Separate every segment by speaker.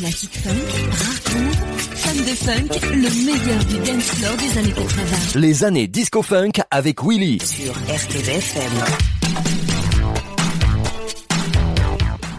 Speaker 1: classique funk, rare fan de funk, le meilleur du dance floor des années 80.
Speaker 2: Les années disco funk avec Willy
Speaker 3: sur RTVFM.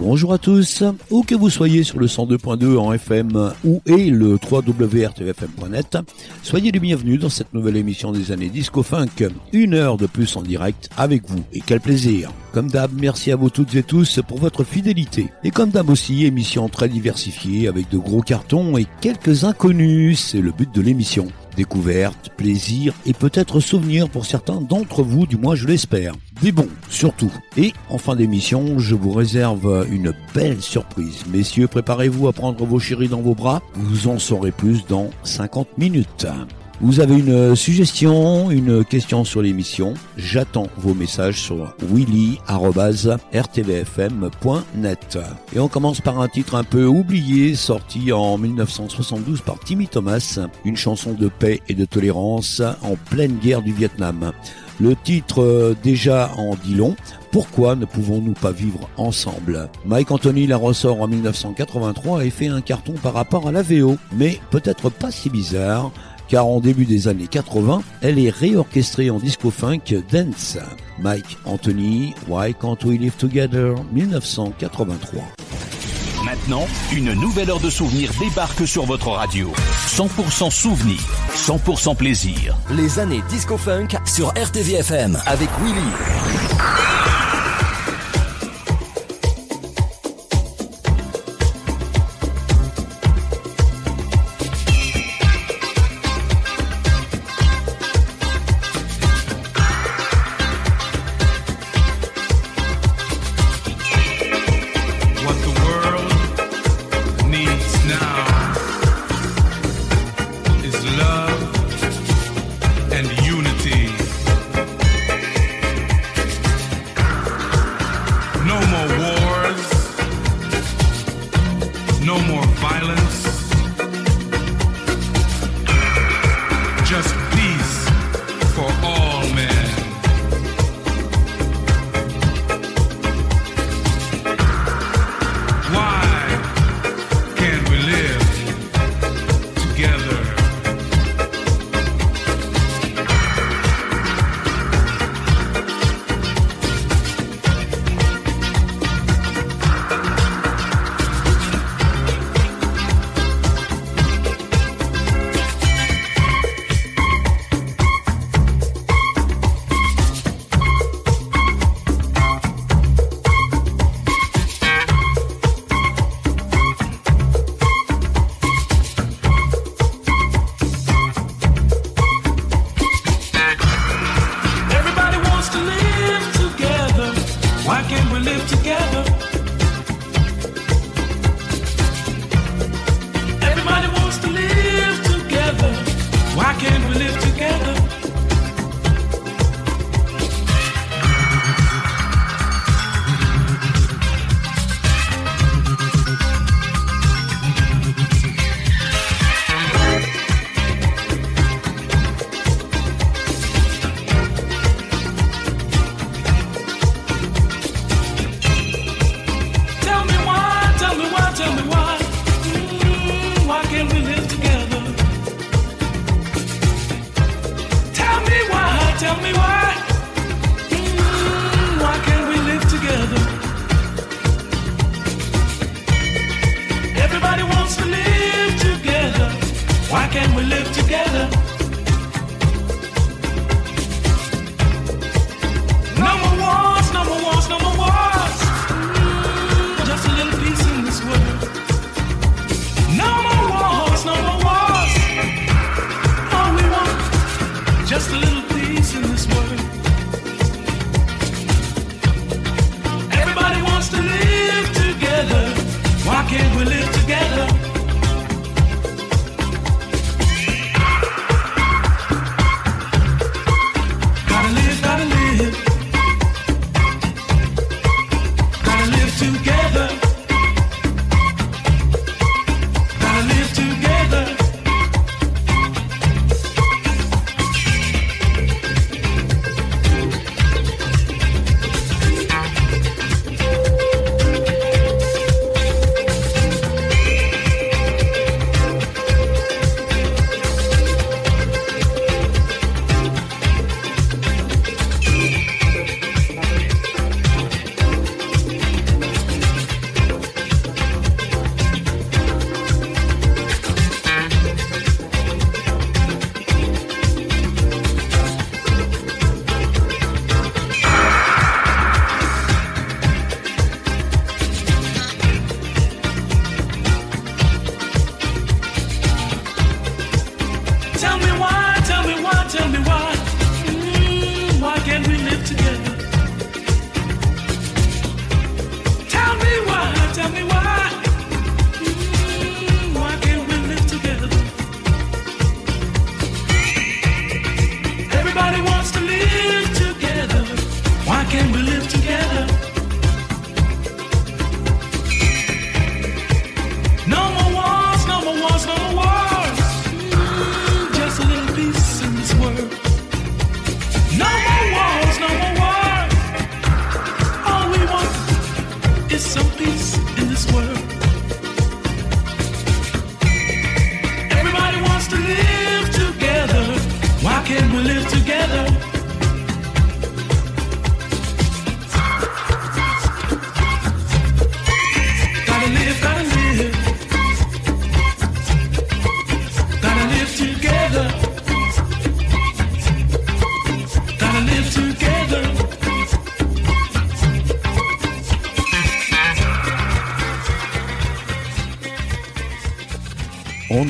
Speaker 4: Bonjour à tous, où que vous soyez sur le 102.2 en FM ou et le www.rtvfm.net, soyez les bienvenus dans cette nouvelle émission des années Disco Funk, une heure de plus en direct avec vous, et quel plaisir. Comme d'hab, merci à vous toutes et tous pour votre fidélité. Et comme d'hab aussi, émission très diversifiée avec de gros cartons et quelques inconnus, c'est le but de l'émission. Découverte, plaisir et peut-être souvenir pour certains d'entre vous, du moins je l'espère. Des bons, surtout. Et en fin d'émission, je vous réserve une belle surprise. Messieurs, préparez-vous à prendre vos chéris dans vos bras. Vous en saurez plus dans 50 minutes. Vous avez une suggestion, une question sur l'émission? J'attends vos messages sur willy.rtvfm.net. Et on commence par un titre un peu oublié, sorti en 1972 par Timmy Thomas, une chanson de paix et de tolérance en pleine guerre du Vietnam. Le titre euh, déjà en dit long. Pourquoi ne pouvons-nous pas vivre ensemble? Mike Anthony la ressort en 1983 et fait un carton par rapport à la VO, mais peut-être pas si bizarre car en début des années 80, elle est réorchestrée en disco funk dance. Mike Anthony, Why Can't We Live Together, 1983.
Speaker 5: Maintenant, une nouvelle heure de souvenirs débarque sur votre radio. 100% souvenirs, 100% plaisir.
Speaker 2: Les années disco funk sur RTVFM avec Willy.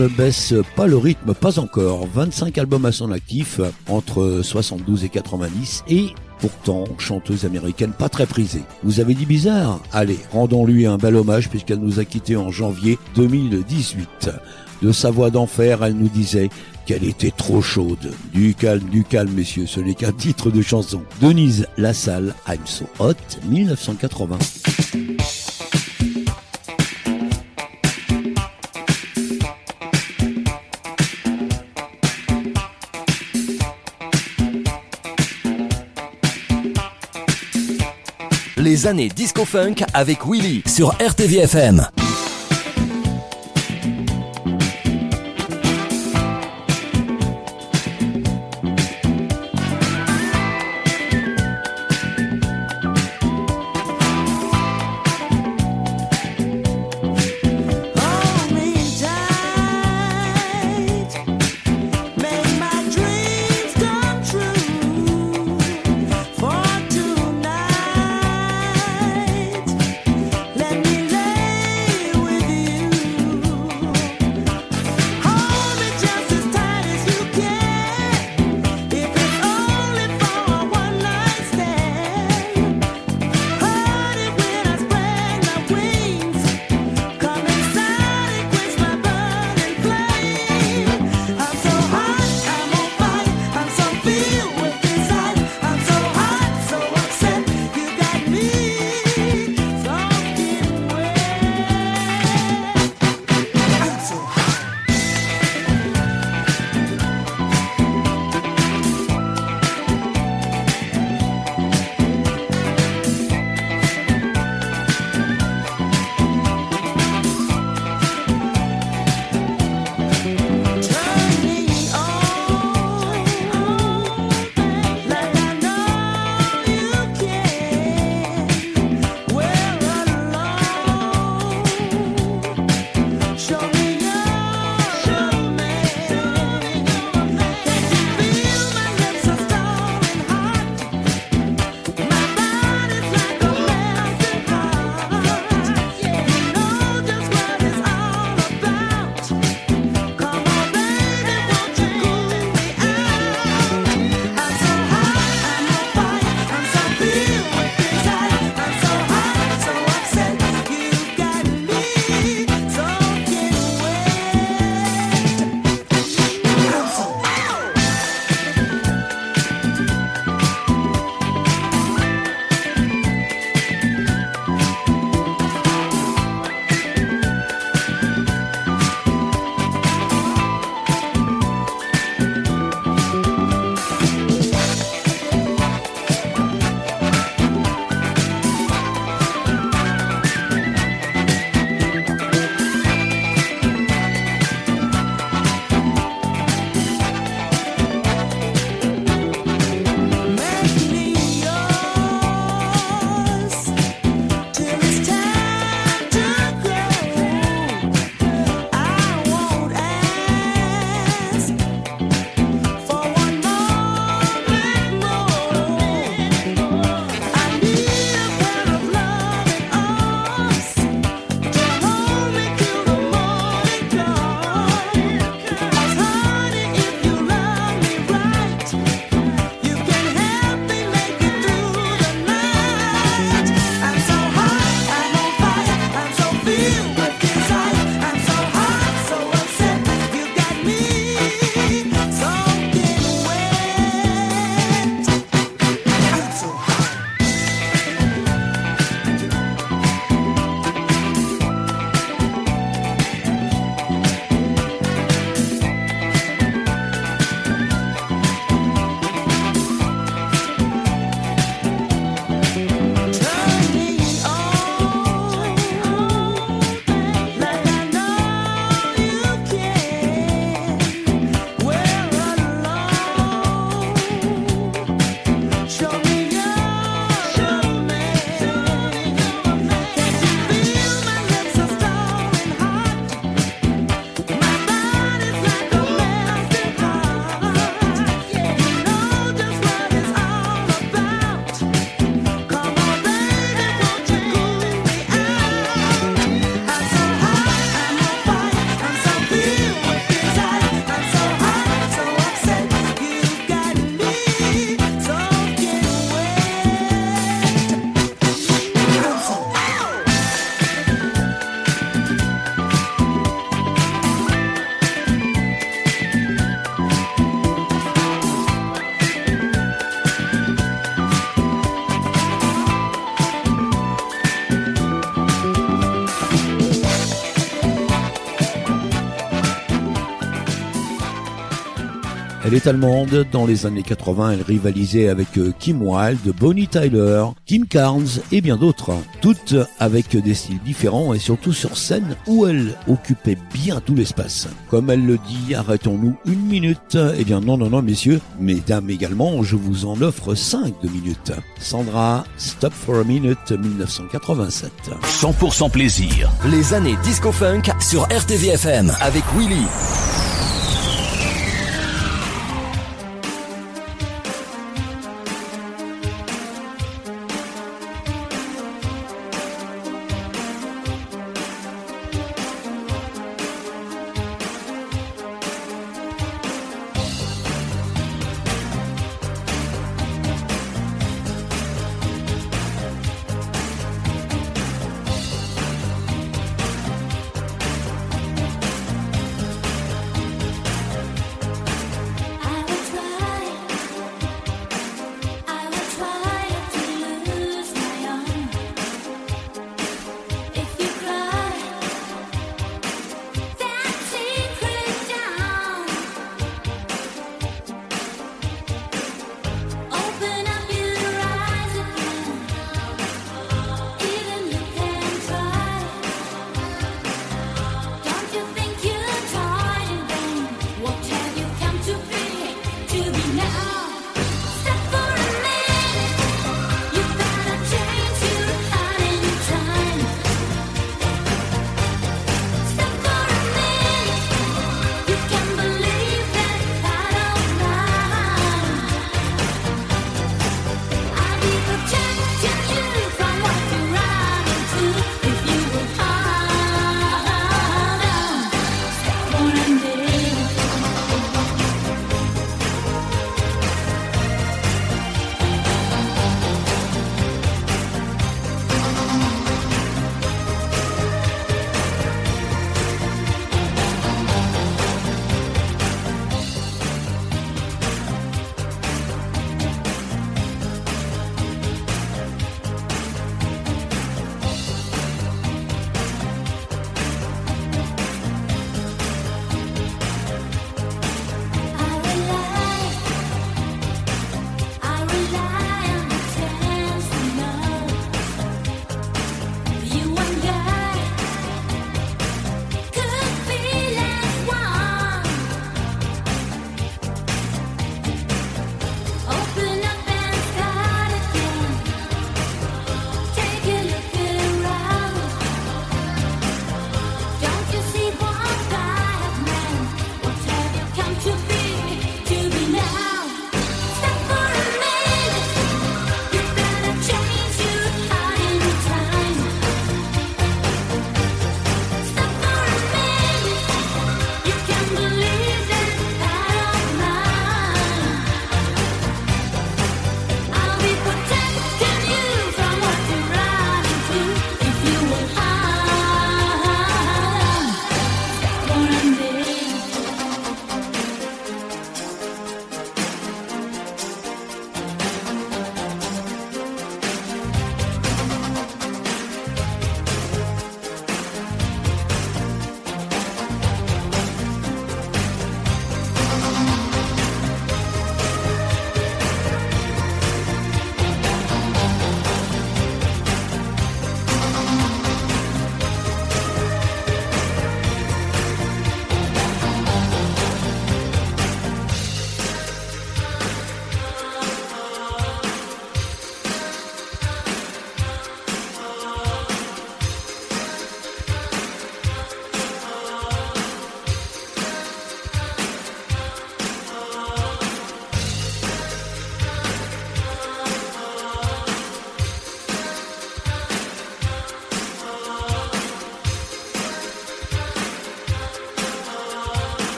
Speaker 4: Ne baisse pas le rythme, pas encore. 25 albums à son actif entre 72 et 90 et pourtant chanteuse américaine pas très prisée. Vous avez dit bizarre Allez, rendons-lui un bel hommage puisqu'elle nous a quittés en janvier 2018. De sa voix d'enfer, elle nous disait qu'elle était trop chaude. Du calme, du calme, messieurs, ce n'est qu'un titre de chanson. Denise Lassalle, I'm So Hot, 1980.
Speaker 2: Les années disco funk avec Willy sur RTVFM.
Speaker 4: Elle est allemande. Dans les années 80, elle rivalisait avec euh, Kim Wilde, Bonnie Tyler, Kim Carnes et bien d'autres. Toutes avec des styles différents et surtout sur scène où elle occupait bien tout l'espace. Comme elle le dit, arrêtons-nous une minute. Eh bien non, non, non, messieurs, mesdames également, je vous en offre cinq de minutes. Sandra, Stop for a Minute 1987.
Speaker 5: 100% plaisir.
Speaker 2: Les années disco funk sur RTVFM avec Willy.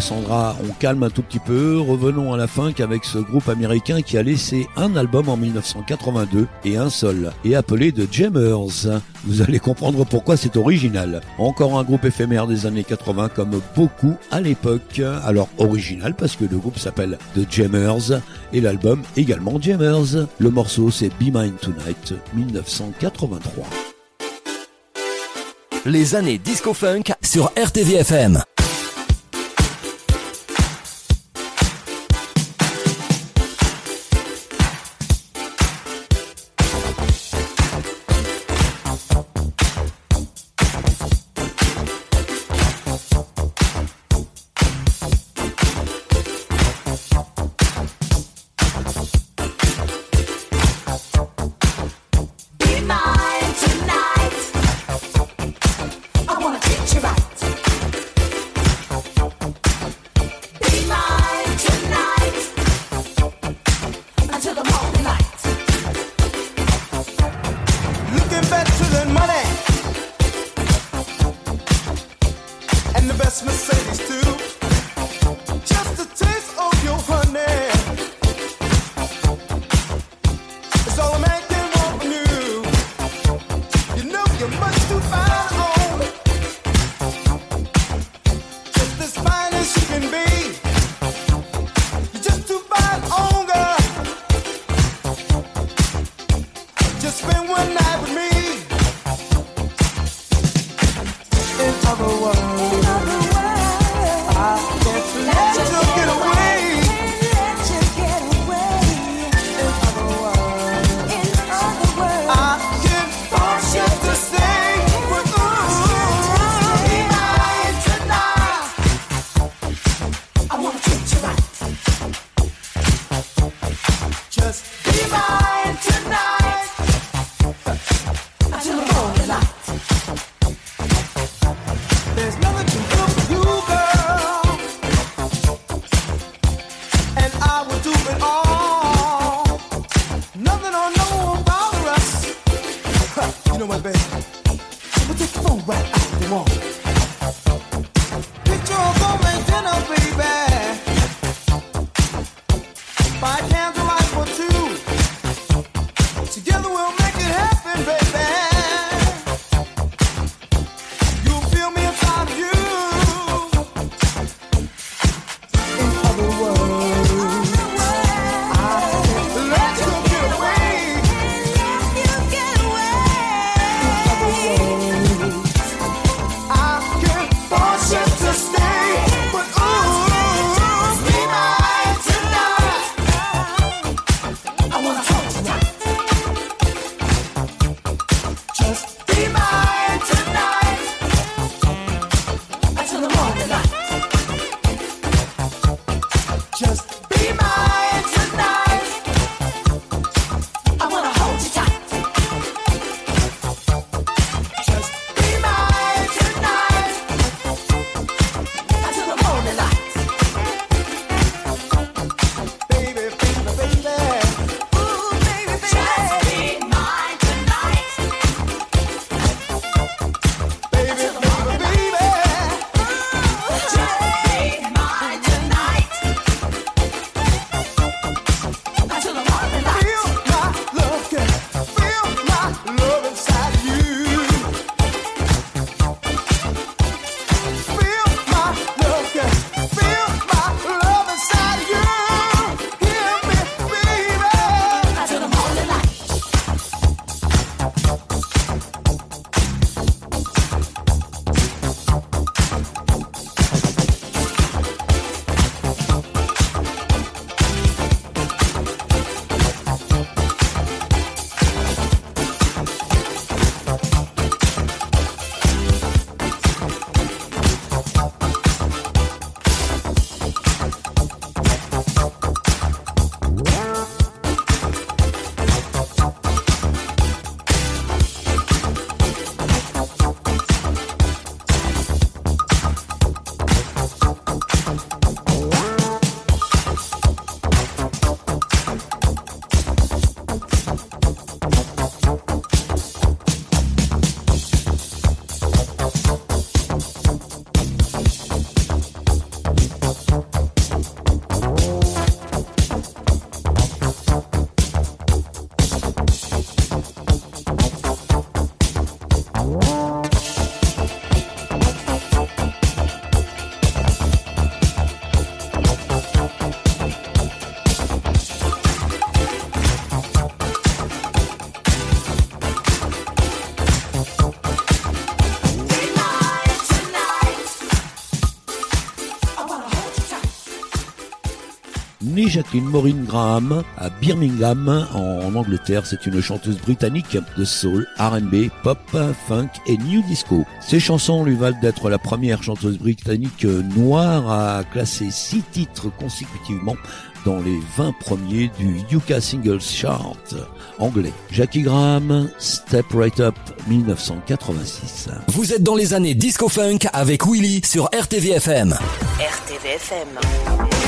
Speaker 4: Sandra, on calme un tout petit peu. Revenons à la fin qu'avec ce groupe américain qui a laissé un album en 1982 et un seul, et appelé The Jammers. Vous allez comprendre pourquoi c'est original. Encore un groupe éphémère des années 80 comme beaucoup à l'époque. Alors original parce que le groupe s'appelle The Jammers et l'album également Jammers. Le morceau c'est Be Mine Tonight 1983
Speaker 2: les années disco funk sur RTVFM.
Speaker 4: Jacqueline Maureen Graham à Birmingham en Angleterre. C'est une chanteuse britannique de soul, R&B, pop, funk et new disco. Ses chansons lui valent d'être la première chanteuse britannique noire à classer six titres consécutivement dans les 20 premiers du UK Singles Chart anglais. Jackie Graham, Step Right Up 1986.
Speaker 2: Vous êtes dans les années disco funk avec Willy sur RTVFM.
Speaker 3: RTVFM.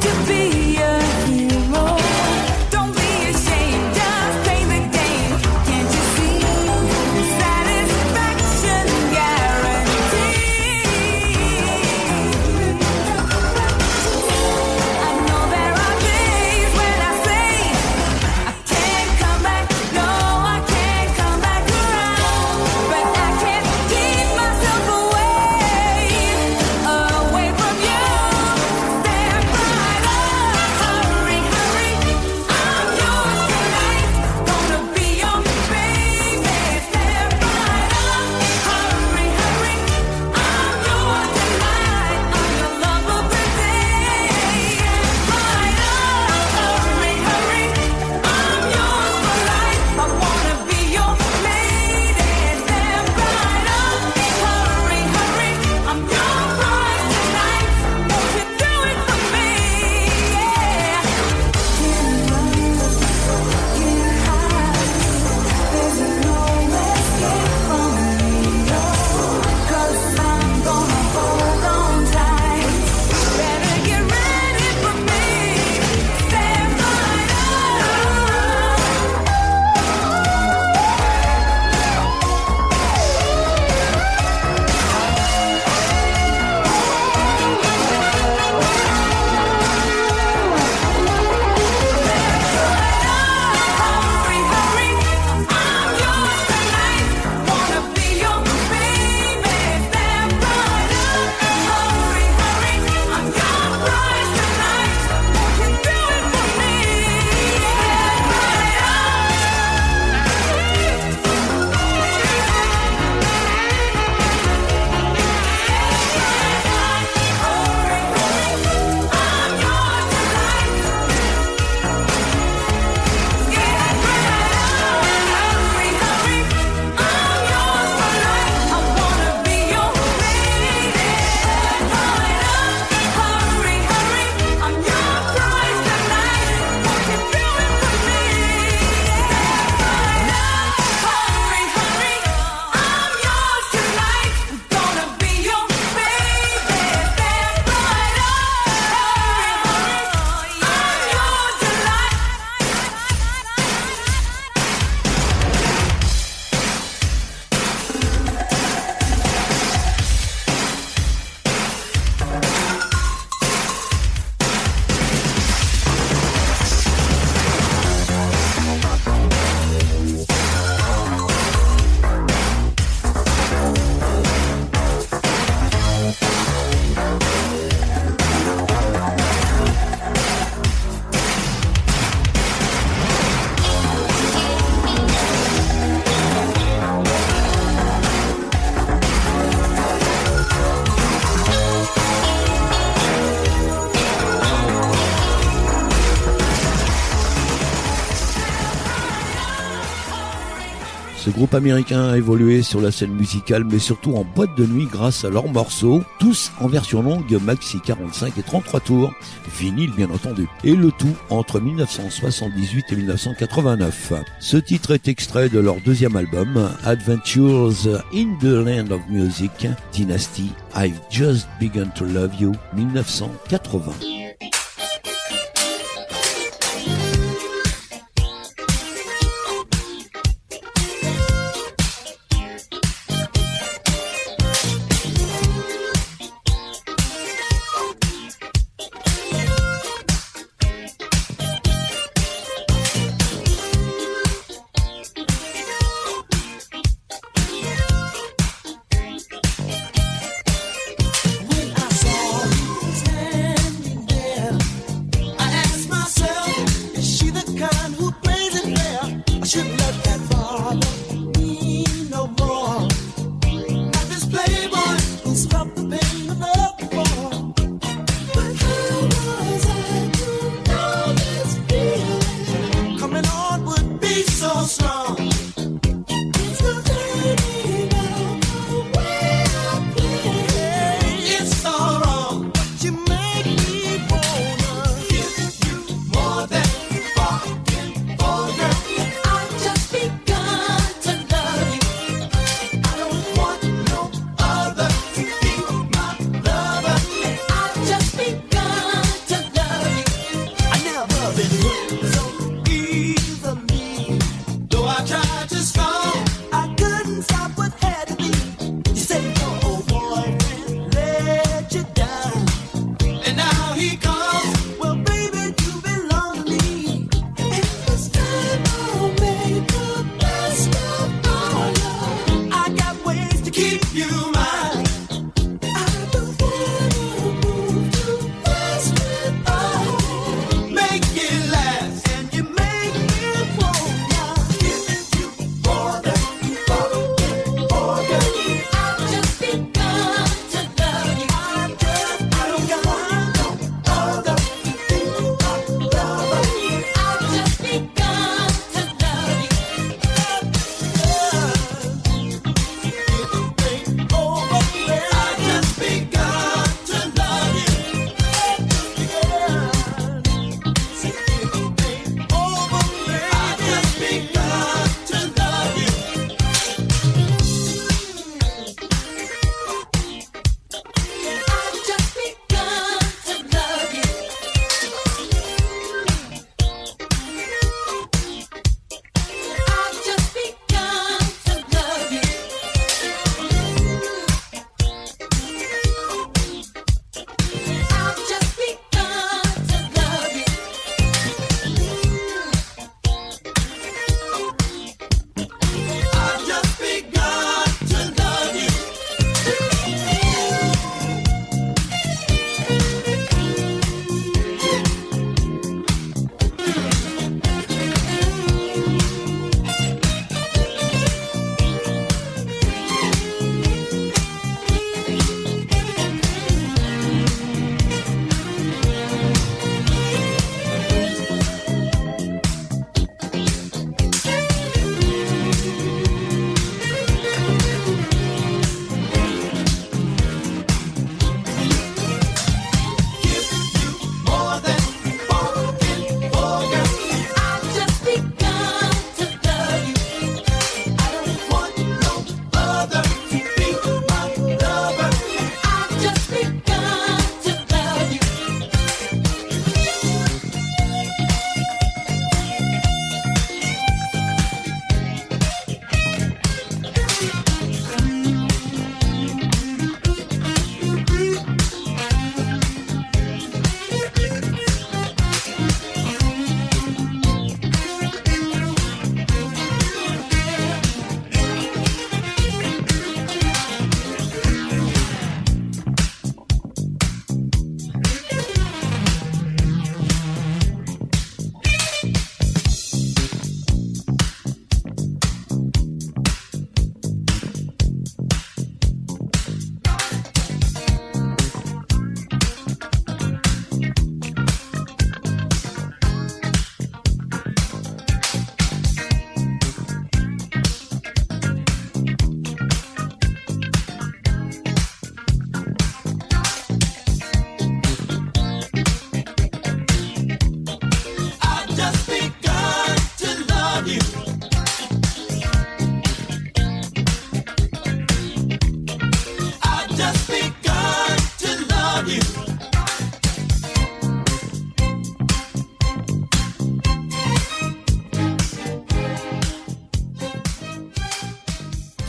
Speaker 6: to be
Speaker 4: américain a évolué sur la scène musicale, mais surtout en boîte de nuit grâce à leurs morceaux, tous en version longue, maxi 45 et 33 tours, vinyle bien entendu, et le tout entre 1978 et 1989. Ce titre est extrait de leur deuxième album, Adventures in the Land of Music, Dynasty, I've Just Begun to Love You, 1980.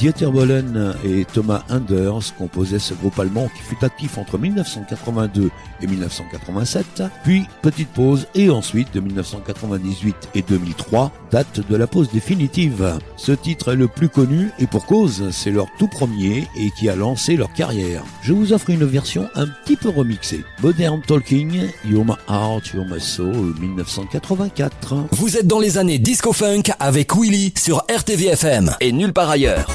Speaker 4: Dieter Bohlen et Thomas Anders composaient ce groupe allemand qui fut actif entre 1982 et 1987, puis petite pause et ensuite de 1998 et 2003, date de la pause définitive. Ce titre est le plus connu et pour cause, c'est leur tout premier et qui a lancé leur carrière. Je vous offre une version un petit peu remixée. Modern Talking, You're My Heart, You're My Soul, 1984.
Speaker 2: Vous êtes dans les années disco funk avec Willy sur RTVFM et nulle part ailleurs.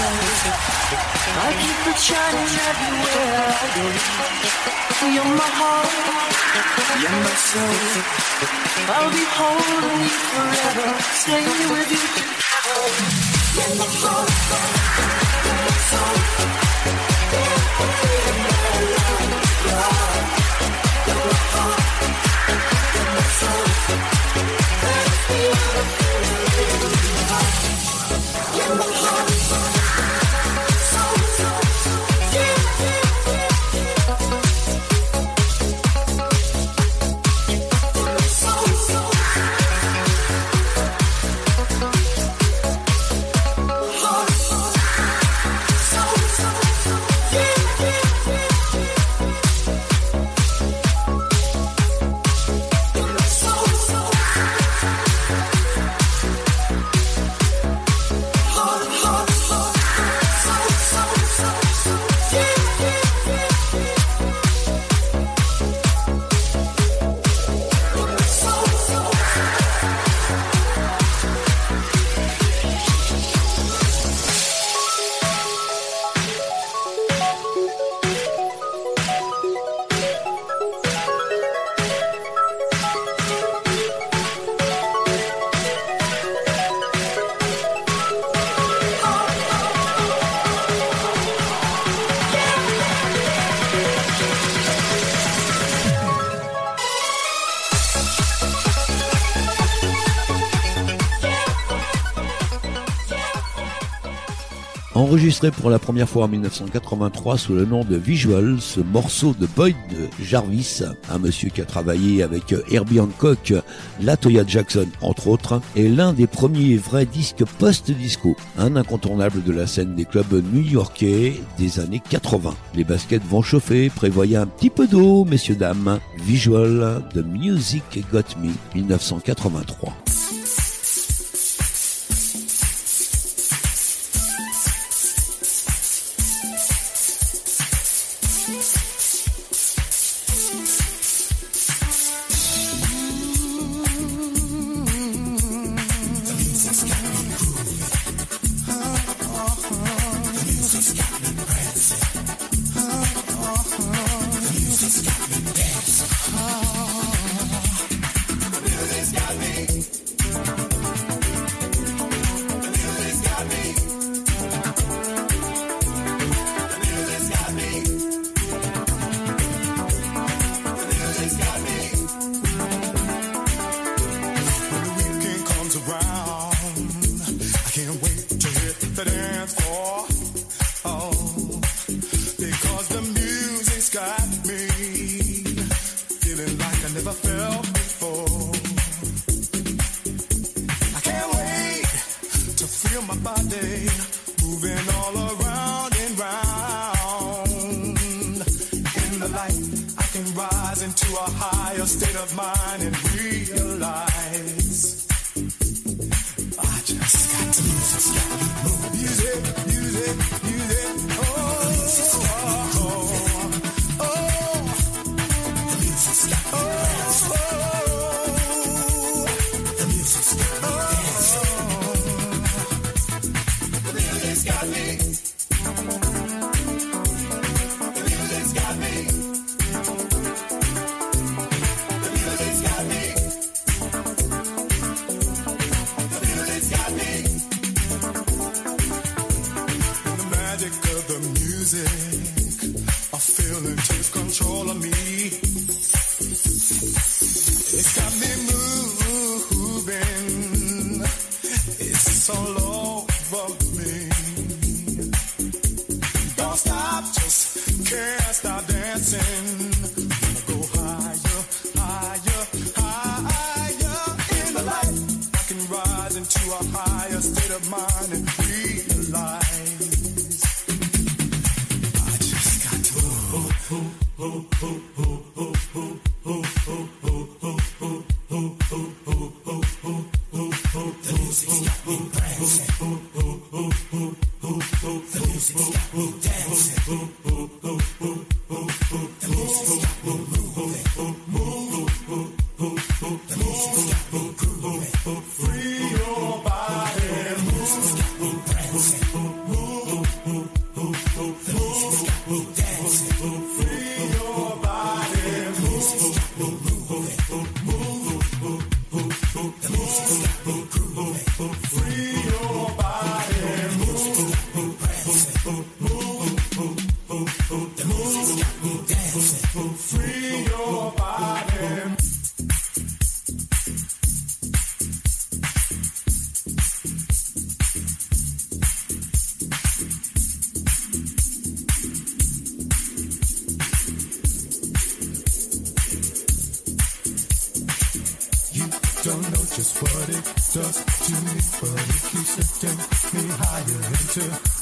Speaker 7: I keep it shining everywhere I go. You're my heart, you're my soul. I'll be holding you forever, staying with you forever. You're my heart, you're my soul. You're my love, love.
Speaker 4: Enregistré pour la première fois en 1983 sous le nom de Visual, ce morceau de Boyd Jarvis, un monsieur qui a travaillé avec Herbie Hancock, Latoya Jackson entre autres, est l'un des premiers vrais disques post-disco, un incontournable de la scène des clubs new-yorkais des années 80. Les baskets vont chauffer, prévoyez un petit peu d'eau, messieurs dames. Visual, The Music Got Me, 1983.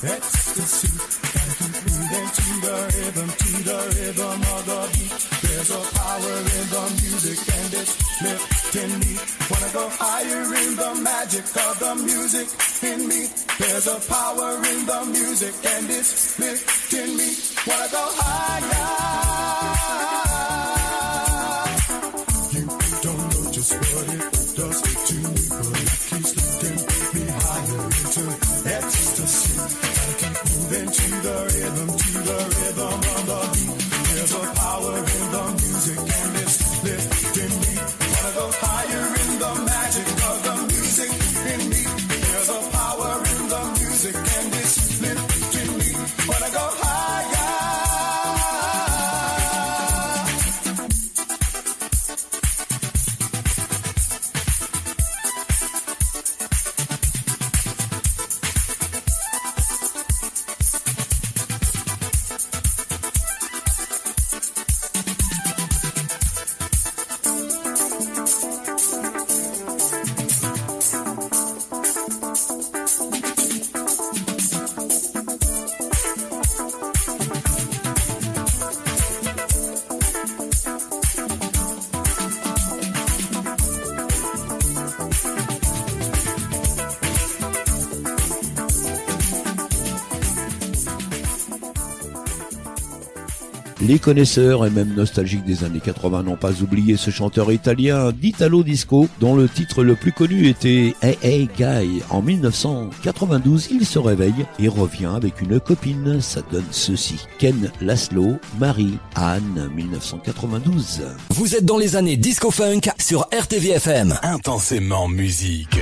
Speaker 8: That's the suit. And keep moving to the rhythm, to the rhythm of the beat. There's a power in the music and it's lifting me. Wanna go higher in the magic of the music in me. There's a power in the music and it's lifting me. Wanna go higher.
Speaker 4: Les connaisseurs et même nostalgiques des années 80 n'ont pas oublié ce chanteur italien d'Italo Disco dont le titre le plus connu était Hey Hey Guy. En 1992, il se réveille et revient avec une copine. Ça donne ceci. Ken Laszlo, Marie, Anne, 1992.
Speaker 2: Vous êtes dans les années disco funk sur RTVFM.
Speaker 5: Intensément musique.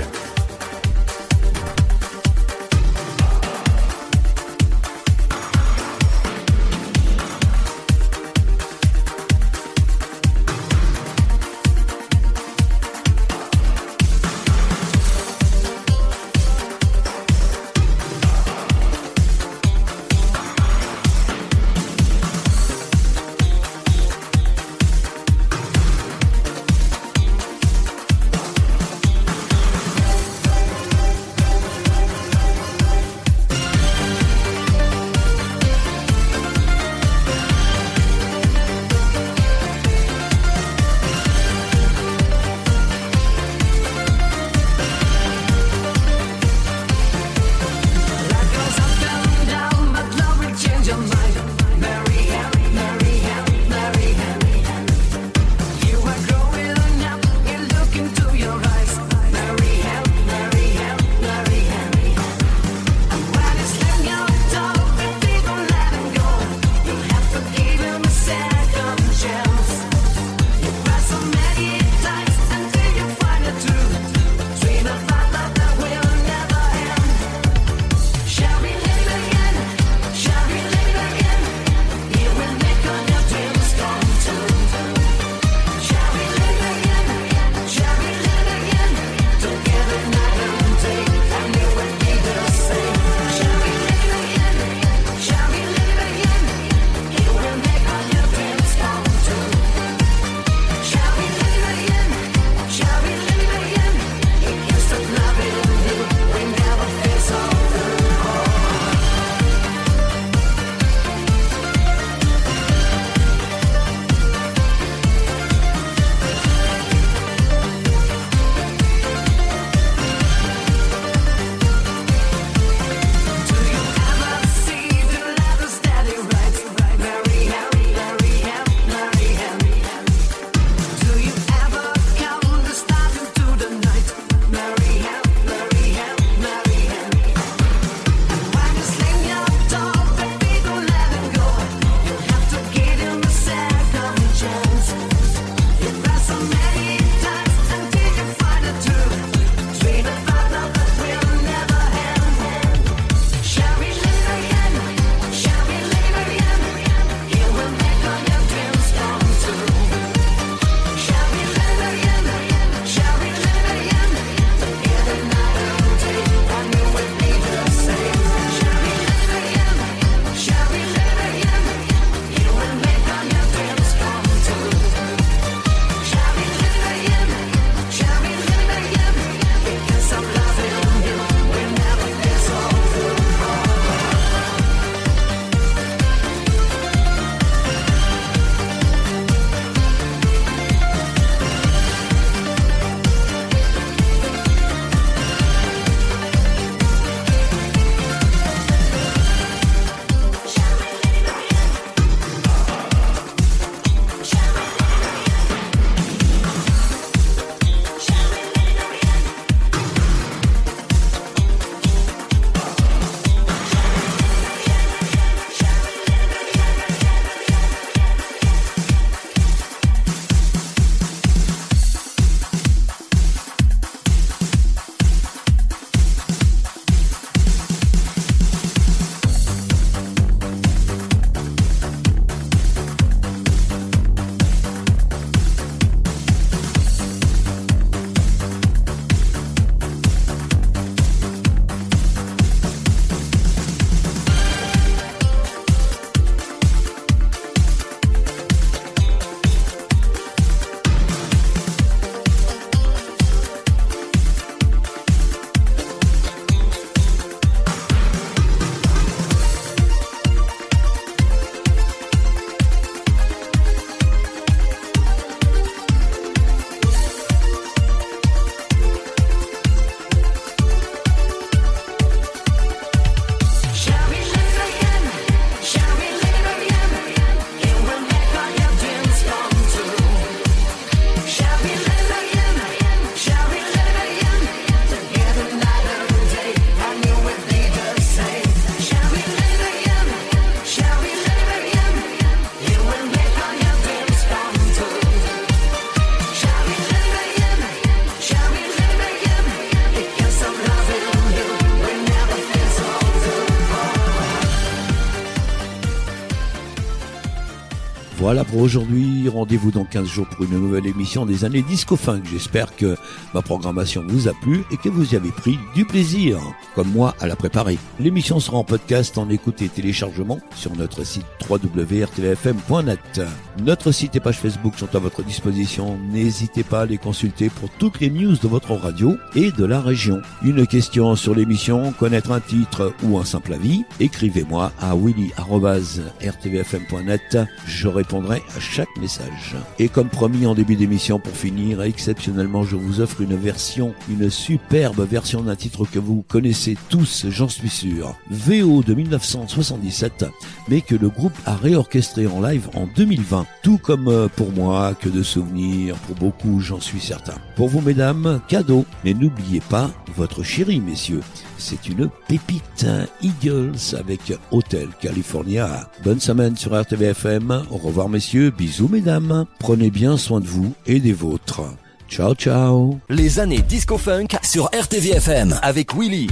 Speaker 4: Voilà pour aujourd'hui. Rendez-vous dans 15 jours pour une nouvelle émission des années Disco Funk. J'espère que ma programmation vous a plu et que vous y avez pris du plaisir, comme moi à la préparer. L'émission sera en podcast, en écoute et téléchargement sur notre site www.rtvfm.net. Notre site et page Facebook sont à votre disposition. N'hésitez pas à les consulter pour toutes les news de votre radio et de la région. Une question sur l'émission, connaître un titre ou un simple avis, écrivez-moi à willy.rtvfm.net. J'aurai à chaque message. Et comme promis en début d'émission, pour finir, exceptionnellement, je vous offre une version, une superbe version d'un titre que vous connaissez tous, j'en suis sûr. VO de 1977, mais que le groupe a réorchestré en live en 2020. Tout comme euh, pour moi, que de souvenirs, pour beaucoup, j'en suis certain. Pour vous, mesdames, cadeau. Mais n'oubliez pas votre chérie, messieurs. C'est une pépite Eagles avec Hotel California. Bonne semaine sur RTVFM. Au revoir messieurs, bisous mesdames. Prenez bien soin de vous et des vôtres. Ciao ciao.
Speaker 2: Les années disco funk sur RTVFM avec Willy.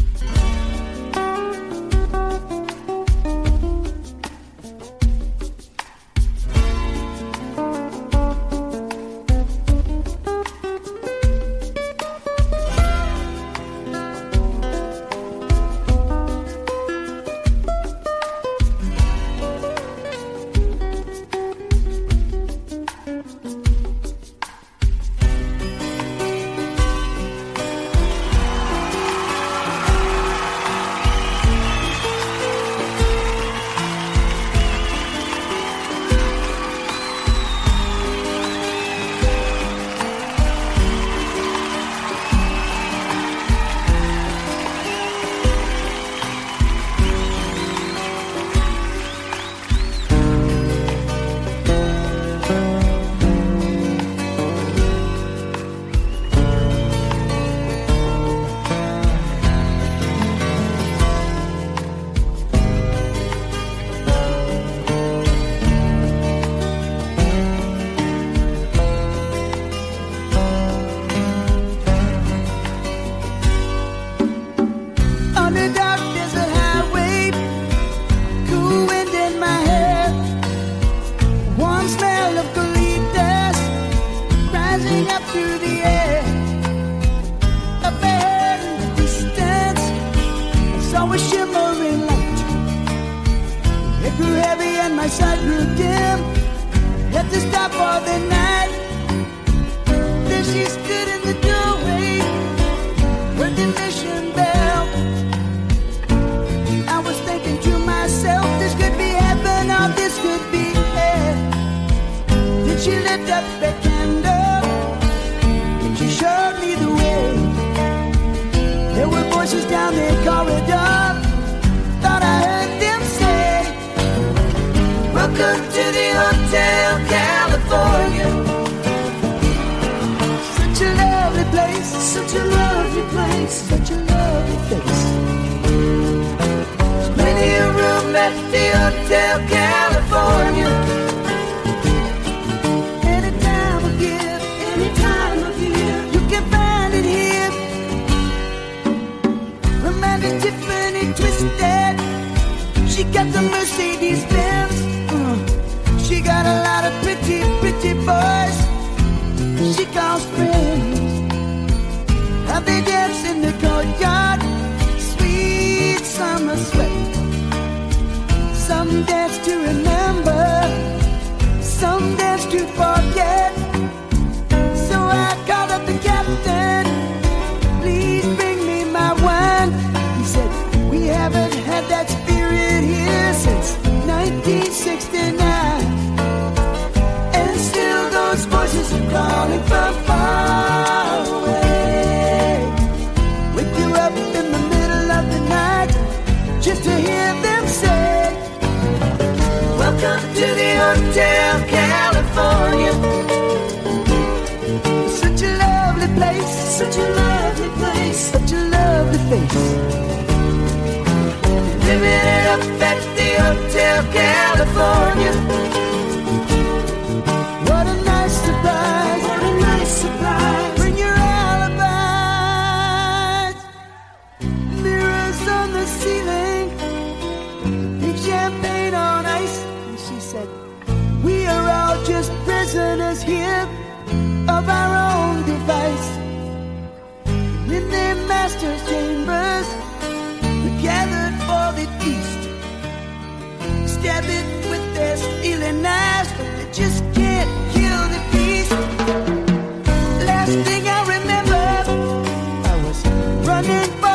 Speaker 9: Running for